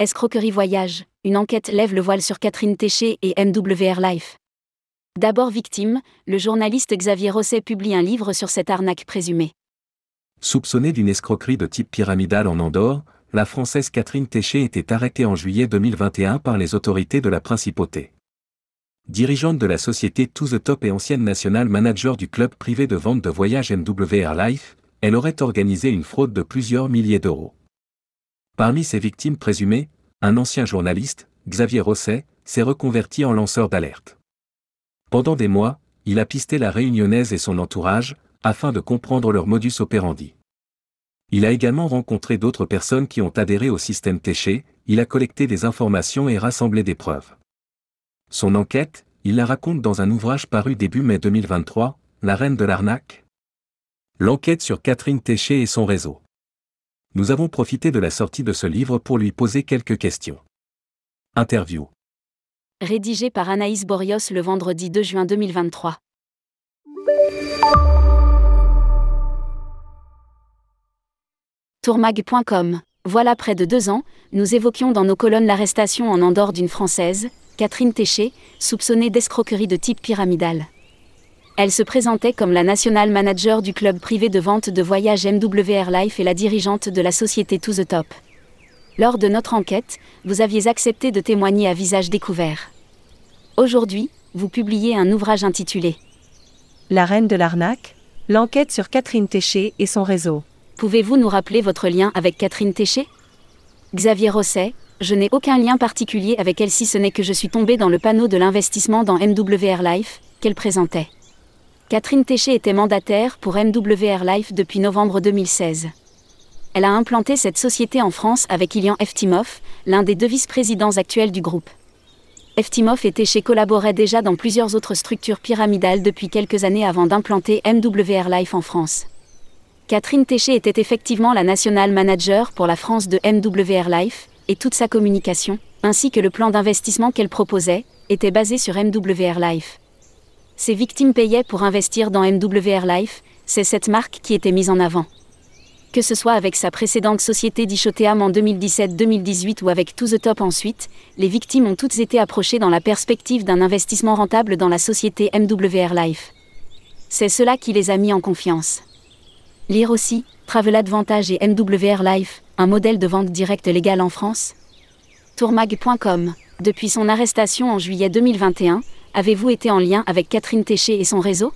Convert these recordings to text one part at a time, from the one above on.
Escroquerie Voyage, une enquête lève le voile sur Catherine Téché et MWR Life. D'abord victime, le journaliste Xavier Rosset publie un livre sur cette arnaque présumée. Soupçonnée d'une escroquerie de type pyramidal en Andorre, la Française Catherine Téché était arrêtée en juillet 2021 par les autorités de la principauté. Dirigeante de la société To The Top et ancienne nationale manager du club privé de vente de voyages MWR Life, elle aurait organisé une fraude de plusieurs milliers d'euros. Parmi ses victimes présumées, un ancien journaliste, Xavier Rosset, s'est reconverti en lanceur d'alerte. Pendant des mois, il a pisté la réunionnaise et son entourage, afin de comprendre leur modus operandi. Il a également rencontré d'autres personnes qui ont adhéré au système Téché, il a collecté des informations et rassemblé des preuves. Son enquête, il la raconte dans un ouvrage paru début mai 2023, La reine de l'arnaque. L'enquête sur Catherine Téché et son réseau nous avons profité de la sortie de ce livre pour lui poser quelques questions. Interview. Rédigé par Anaïs Borios le vendredi 2 juin 2023. Tourmag.com. Voilà près de deux ans, nous évoquions dans nos colonnes l'arrestation en Andorre d'une Française, Catherine Téché, soupçonnée d'escroquerie de type pyramidal. Elle se présentait comme la national manager du club privé de vente de voyages MWR Life et la dirigeante de la société To The Top. Lors de notre enquête, vous aviez accepté de témoigner à visage découvert. Aujourd'hui, vous publiez un ouvrage intitulé La reine de l'arnaque, l'enquête sur Catherine Téché et son réseau. Pouvez-vous nous rappeler votre lien avec Catherine Téché? Xavier Rosset, je n'ai aucun lien particulier avec elle si ce n'est que je suis tombé dans le panneau de l'investissement dans MWR Life, qu'elle présentait. Catherine Téché était mandataire pour MWR Life depuis novembre 2016. Elle a implanté cette société en France avec Ilian Eftimov, l'un des deux vice-présidents actuels du groupe. Eftimov et Téché collaboraient déjà dans plusieurs autres structures pyramidales depuis quelques années avant d'implanter MWR Life en France. Catherine Téché était effectivement la national manager pour la France de MWR Life, et toute sa communication, ainsi que le plan d'investissement qu'elle proposait, était basé sur MWR Life. Ses victimes payaient pour investir dans MWR Life, c'est cette marque qui était mise en avant. Que ce soit avec sa précédente société Dichoteam en 2017-2018 ou avec To The Top ensuite, les victimes ont toutes été approchées dans la perspective d'un investissement rentable dans la société MWR Life. C'est cela qui les a mis en confiance. Lire aussi, Travel Advantage et MWR Life, un modèle de vente directe légal en France Tourmag.com. Depuis son arrestation en juillet 2021, Avez-vous été en lien avec Catherine Téché et son réseau?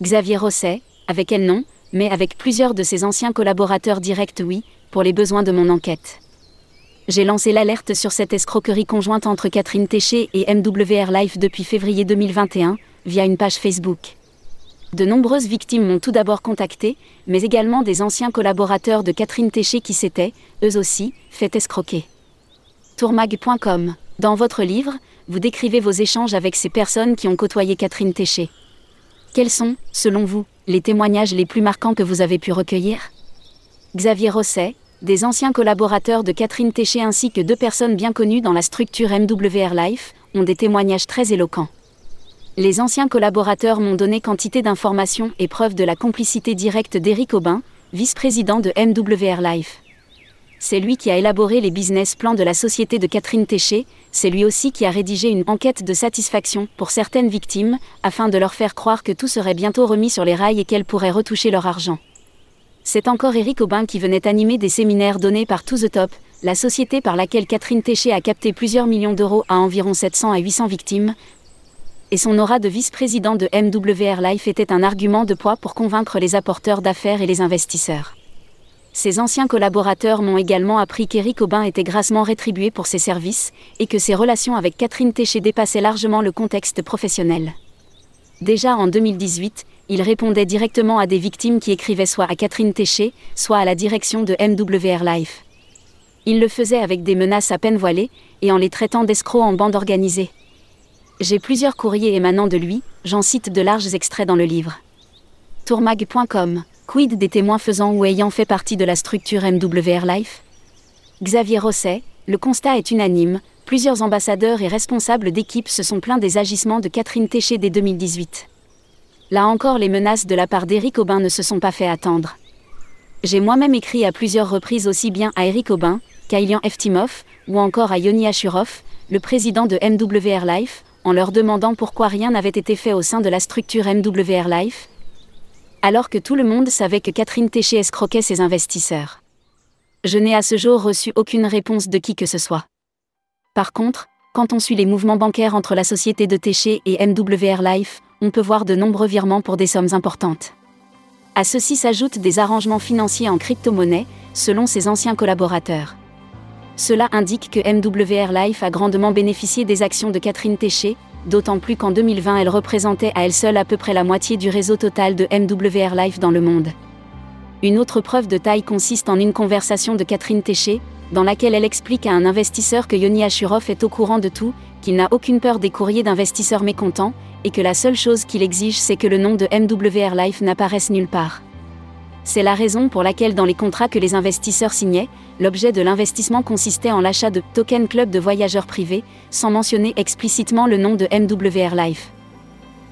Xavier Rosset, avec elle non, mais avec plusieurs de ses anciens collaborateurs directs oui, pour les besoins de mon enquête. J'ai lancé l'alerte sur cette escroquerie conjointe entre Catherine Téché et MWR Life depuis février 2021, via une page Facebook. De nombreuses victimes m'ont tout d'abord contacté, mais également des anciens collaborateurs de Catherine Téché qui s'étaient, eux aussi, fait escroquer. Tourmag.com. Dans votre livre, vous décrivez vos échanges avec ces personnes qui ont côtoyé Catherine Téché. Quels sont, selon vous, les témoignages les plus marquants que vous avez pu recueillir? Xavier Rosset, des anciens collaborateurs de Catherine Téché ainsi que deux personnes bien connues dans la structure MWR Life, ont des témoignages très éloquents. Les anciens collaborateurs m'ont donné quantité d'informations et preuves de la complicité directe d'Éric Aubin, vice-président de MWR Life c'est lui qui a élaboré les business plans de la société de Catherine Téché, c'est lui aussi qui a rédigé une enquête de satisfaction pour certaines victimes, afin de leur faire croire que tout serait bientôt remis sur les rails et qu'elles pourraient retoucher leur argent. C'est encore Éric Aubin qui venait animer des séminaires donnés par To The Top, la société par laquelle Catherine Téché a capté plusieurs millions d'euros à environ 700 à 800 victimes. Et son aura de vice-président de MWR Life était un argument de poids pour convaincre les apporteurs d'affaires et les investisseurs. Ses anciens collaborateurs m'ont également appris qu'Éric Aubin était grassement rétribué pour ses services, et que ses relations avec Catherine Téché dépassaient largement le contexte professionnel. Déjà en 2018, il répondait directement à des victimes qui écrivaient soit à Catherine Téché, soit à la direction de MWR Life. Il le faisait avec des menaces à peine voilées, et en les traitant d'escrocs en bande organisée. J'ai plusieurs courriers émanant de lui, j'en cite de larges extraits dans le livre. tourmag.com Quid des témoins faisant ou ayant fait partie de la structure MWR Life? Xavier Rosset, le constat est unanime, plusieurs ambassadeurs et responsables d'équipe se sont plaints des agissements de Catherine Téché dès 2018. Là encore, les menaces de la part d'Éric Aubin ne se sont pas fait attendre. J'ai moi-même écrit à plusieurs reprises aussi bien à Éric Aubin jusqu'à Ilian Eftimov, ou encore à Yoni Ashurov, le président de MWR Life, en leur demandant pourquoi rien n'avait été fait au sein de la structure MWR Life, alors que tout le monde savait que Catherine Téché escroquait ses investisseurs. Je n'ai à ce jour reçu aucune réponse de qui que ce soit. Par contre, quand on suit les mouvements bancaires entre la société de Téché et MWR Life, on peut voir de nombreux virements pour des sommes importantes. À ceci s'ajoutent des arrangements financiers en crypto-monnaie, selon ses anciens collaborateurs. Cela indique que MWR Life a grandement bénéficié des actions de Catherine Téché, d'autant plus qu'en 2020 elle représentait à elle seule à peu près la moitié du réseau total de MWR Life dans le monde. Une autre preuve de taille consiste en une conversation de Catherine Téché, dans laquelle elle explique à un investisseur que Yoni Ashurov est au courant de tout, qu'il n'a aucune peur des courriers d'investisseurs mécontents, et que la seule chose qu'il exige c'est que le nom de MWR Life n'apparaisse nulle part. C'est la raison pour laquelle dans les contrats que les investisseurs signaient, l'objet de l'investissement consistait en l'achat de token club de voyageurs privés, sans mentionner explicitement le nom de MWR Life.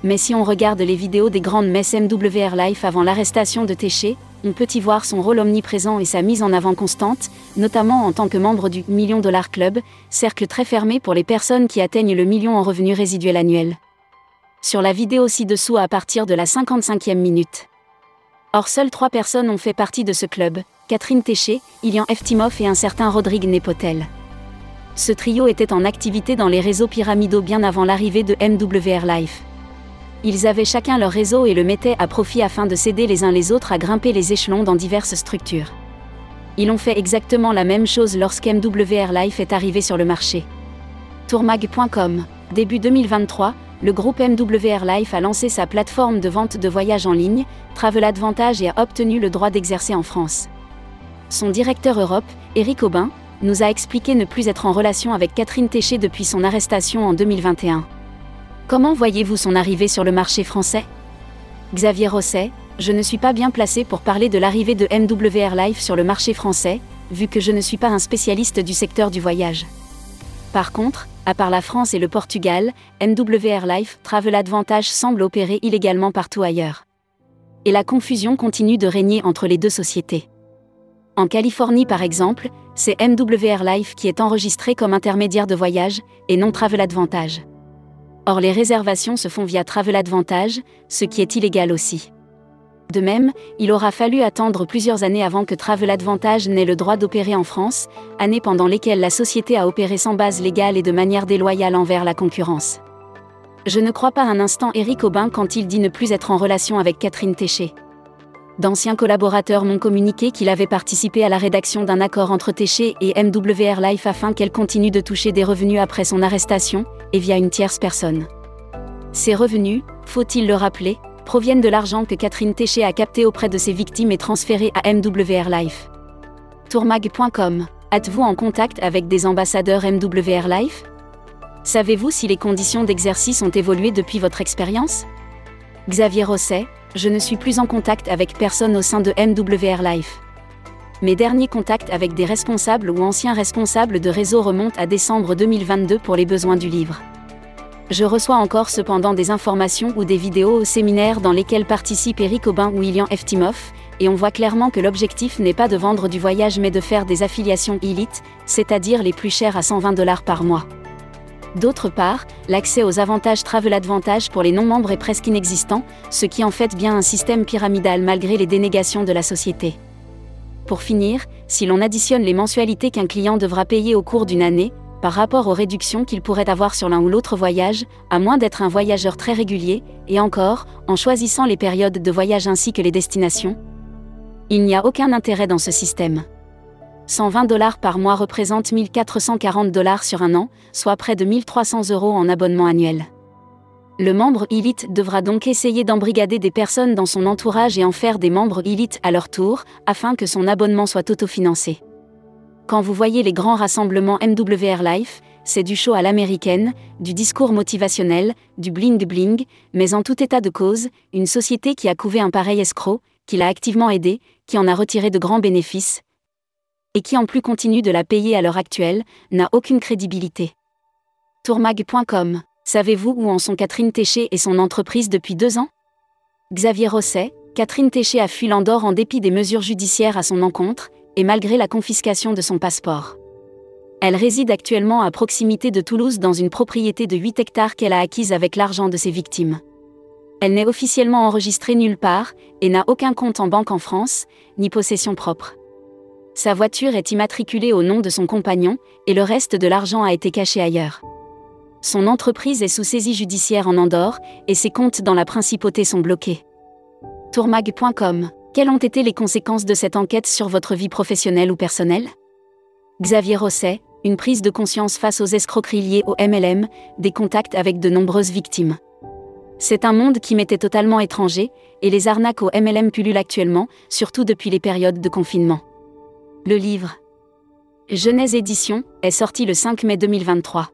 Mais si on regarde les vidéos des grandes messes MWR Life avant l'arrestation de Téché, on peut y voir son rôle omniprésent et sa mise en avant constante, notamment en tant que membre du Million Dollar Club, cercle très fermé pour les personnes qui atteignent le million en revenus résiduels annuels. Sur la vidéo ci-dessous à partir de la 55e minute. Or seules trois personnes ont fait partie de ce club, Catherine Téché, Ilian Eftimov et un certain Rodrigue Nepotel. Ce trio était en activité dans les réseaux pyramidaux bien avant l'arrivée de MWR Life. Ils avaient chacun leur réseau et le mettaient à profit afin de s'aider les uns les autres à grimper les échelons dans diverses structures. Ils ont fait exactement la même chose lorsqu'MWR Life est arrivé sur le marché. Tourmag.com, début 2023, le groupe MWR Life a lancé sa plateforme de vente de voyages en ligne, Travel Advantage et a obtenu le droit d'exercer en France. Son directeur Europe, Eric Aubin, nous a expliqué ne plus être en relation avec Catherine Téché depuis son arrestation en 2021. Comment voyez-vous son arrivée sur le marché français? Xavier Rosset, je ne suis pas bien placé pour parler de l'arrivée de MWR Life sur le marché français, vu que je ne suis pas un spécialiste du secteur du voyage. Par contre, à part la France et le Portugal, MWR Life Travel Advantage semble opérer illégalement partout ailleurs. Et la confusion continue de régner entre les deux sociétés. En Californie par exemple, c'est MWR Life qui est enregistré comme intermédiaire de voyage, et non Travel Advantage. Or les réservations se font via Travel Advantage, ce qui est illégal aussi. De même, il aura fallu attendre plusieurs années avant que Travel Advantage n'ait le droit d'opérer en France, années pendant lesquelles la société a opéré sans base légale et de manière déloyale envers la concurrence. Je ne crois pas un instant Eric Aubin quand il dit ne plus être en relation avec Catherine Téché. D'anciens collaborateurs m'ont communiqué qu'il avait participé à la rédaction d'un accord entre Téché et MWR Life afin qu'elle continue de toucher des revenus après son arrestation, et via une tierce personne. Ces revenus, faut-il le rappeler, proviennent de l'argent que Catherine Téché a capté auprès de ses victimes et transféré à MWR Life. Tourmag.com Êtes-vous en contact avec des ambassadeurs MWR Life? Savez-vous si les conditions d'exercice ont évolué depuis votre expérience? Xavier Rosset, je ne suis plus en contact avec personne au sein de MWR Life. Mes derniers contacts avec des responsables ou anciens responsables de réseau remontent à décembre 2022 pour les besoins du livre. Je reçois encore cependant des informations ou des vidéos au séminaire dans lesquels participent Eric Aubin ou Ilian Eftimov, et on voit clairement que l'objectif n'est pas de vendre du voyage mais de faire des affiliations élites, c'est-à-dire les plus chères à 120 dollars par mois. D'autre part, l'accès aux avantages Travel Advantage pour les non-membres est presque inexistant, ce qui en fait bien un système pyramidal malgré les dénégations de la société. Pour finir, si l'on additionne les mensualités qu'un client devra payer au cours d'une année, par rapport aux réductions qu'il pourrait avoir sur l'un ou l'autre voyage, à moins d'être un voyageur très régulier, et encore, en choisissant les périodes de voyage ainsi que les destinations. Il n'y a aucun intérêt dans ce système. 120 dollars par mois représentent 1440 dollars sur un an, soit près de 1300 euros en abonnement annuel. Le membre élite devra donc essayer d'embrigader des personnes dans son entourage et en faire des membres élites à leur tour, afin que son abonnement soit autofinancé. Quand vous voyez les grands rassemblements MWR Life, c'est du show à l'américaine, du discours motivationnel, du bling bling, mais en tout état de cause, une société qui a couvé un pareil escroc, qui l'a activement aidé, qui en a retiré de grands bénéfices, et qui en plus continue de la payer à l'heure actuelle, n'a aucune crédibilité. Tourmag.com Savez-vous où en sont Catherine Téché et son entreprise depuis deux ans? Xavier Rosset, Catherine Téché a fui l'Andorre en dépit des mesures judiciaires à son encontre, et malgré la confiscation de son passeport. Elle réside actuellement à proximité de Toulouse dans une propriété de 8 hectares qu'elle a acquise avec l'argent de ses victimes. Elle n'est officiellement enregistrée nulle part et n'a aucun compte en banque en France, ni possession propre. Sa voiture est immatriculée au nom de son compagnon et le reste de l'argent a été caché ailleurs. Son entreprise est sous saisie judiciaire en Andorre et ses comptes dans la principauté sont bloqués. Tourmag.com Quelles ont été les conséquences de cette enquête sur votre vie professionnelle ou personnelle? Xavier Rosset, une prise de conscience face aux escroqueries liées au MLM, des contacts avec de nombreuses victimes. C'est un monde qui m'était totalement étranger, et les arnaques au MLM pullulent actuellement, surtout depuis les périodes de confinement. Le livre Genèse Édition est sorti le 5 mai 2023.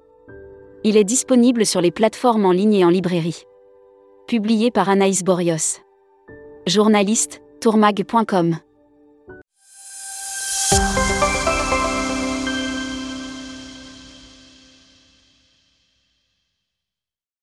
Il est disponible sur les plateformes en ligne et en librairie. Publié par Anaïs Borios. Journaliste, tourmag.com.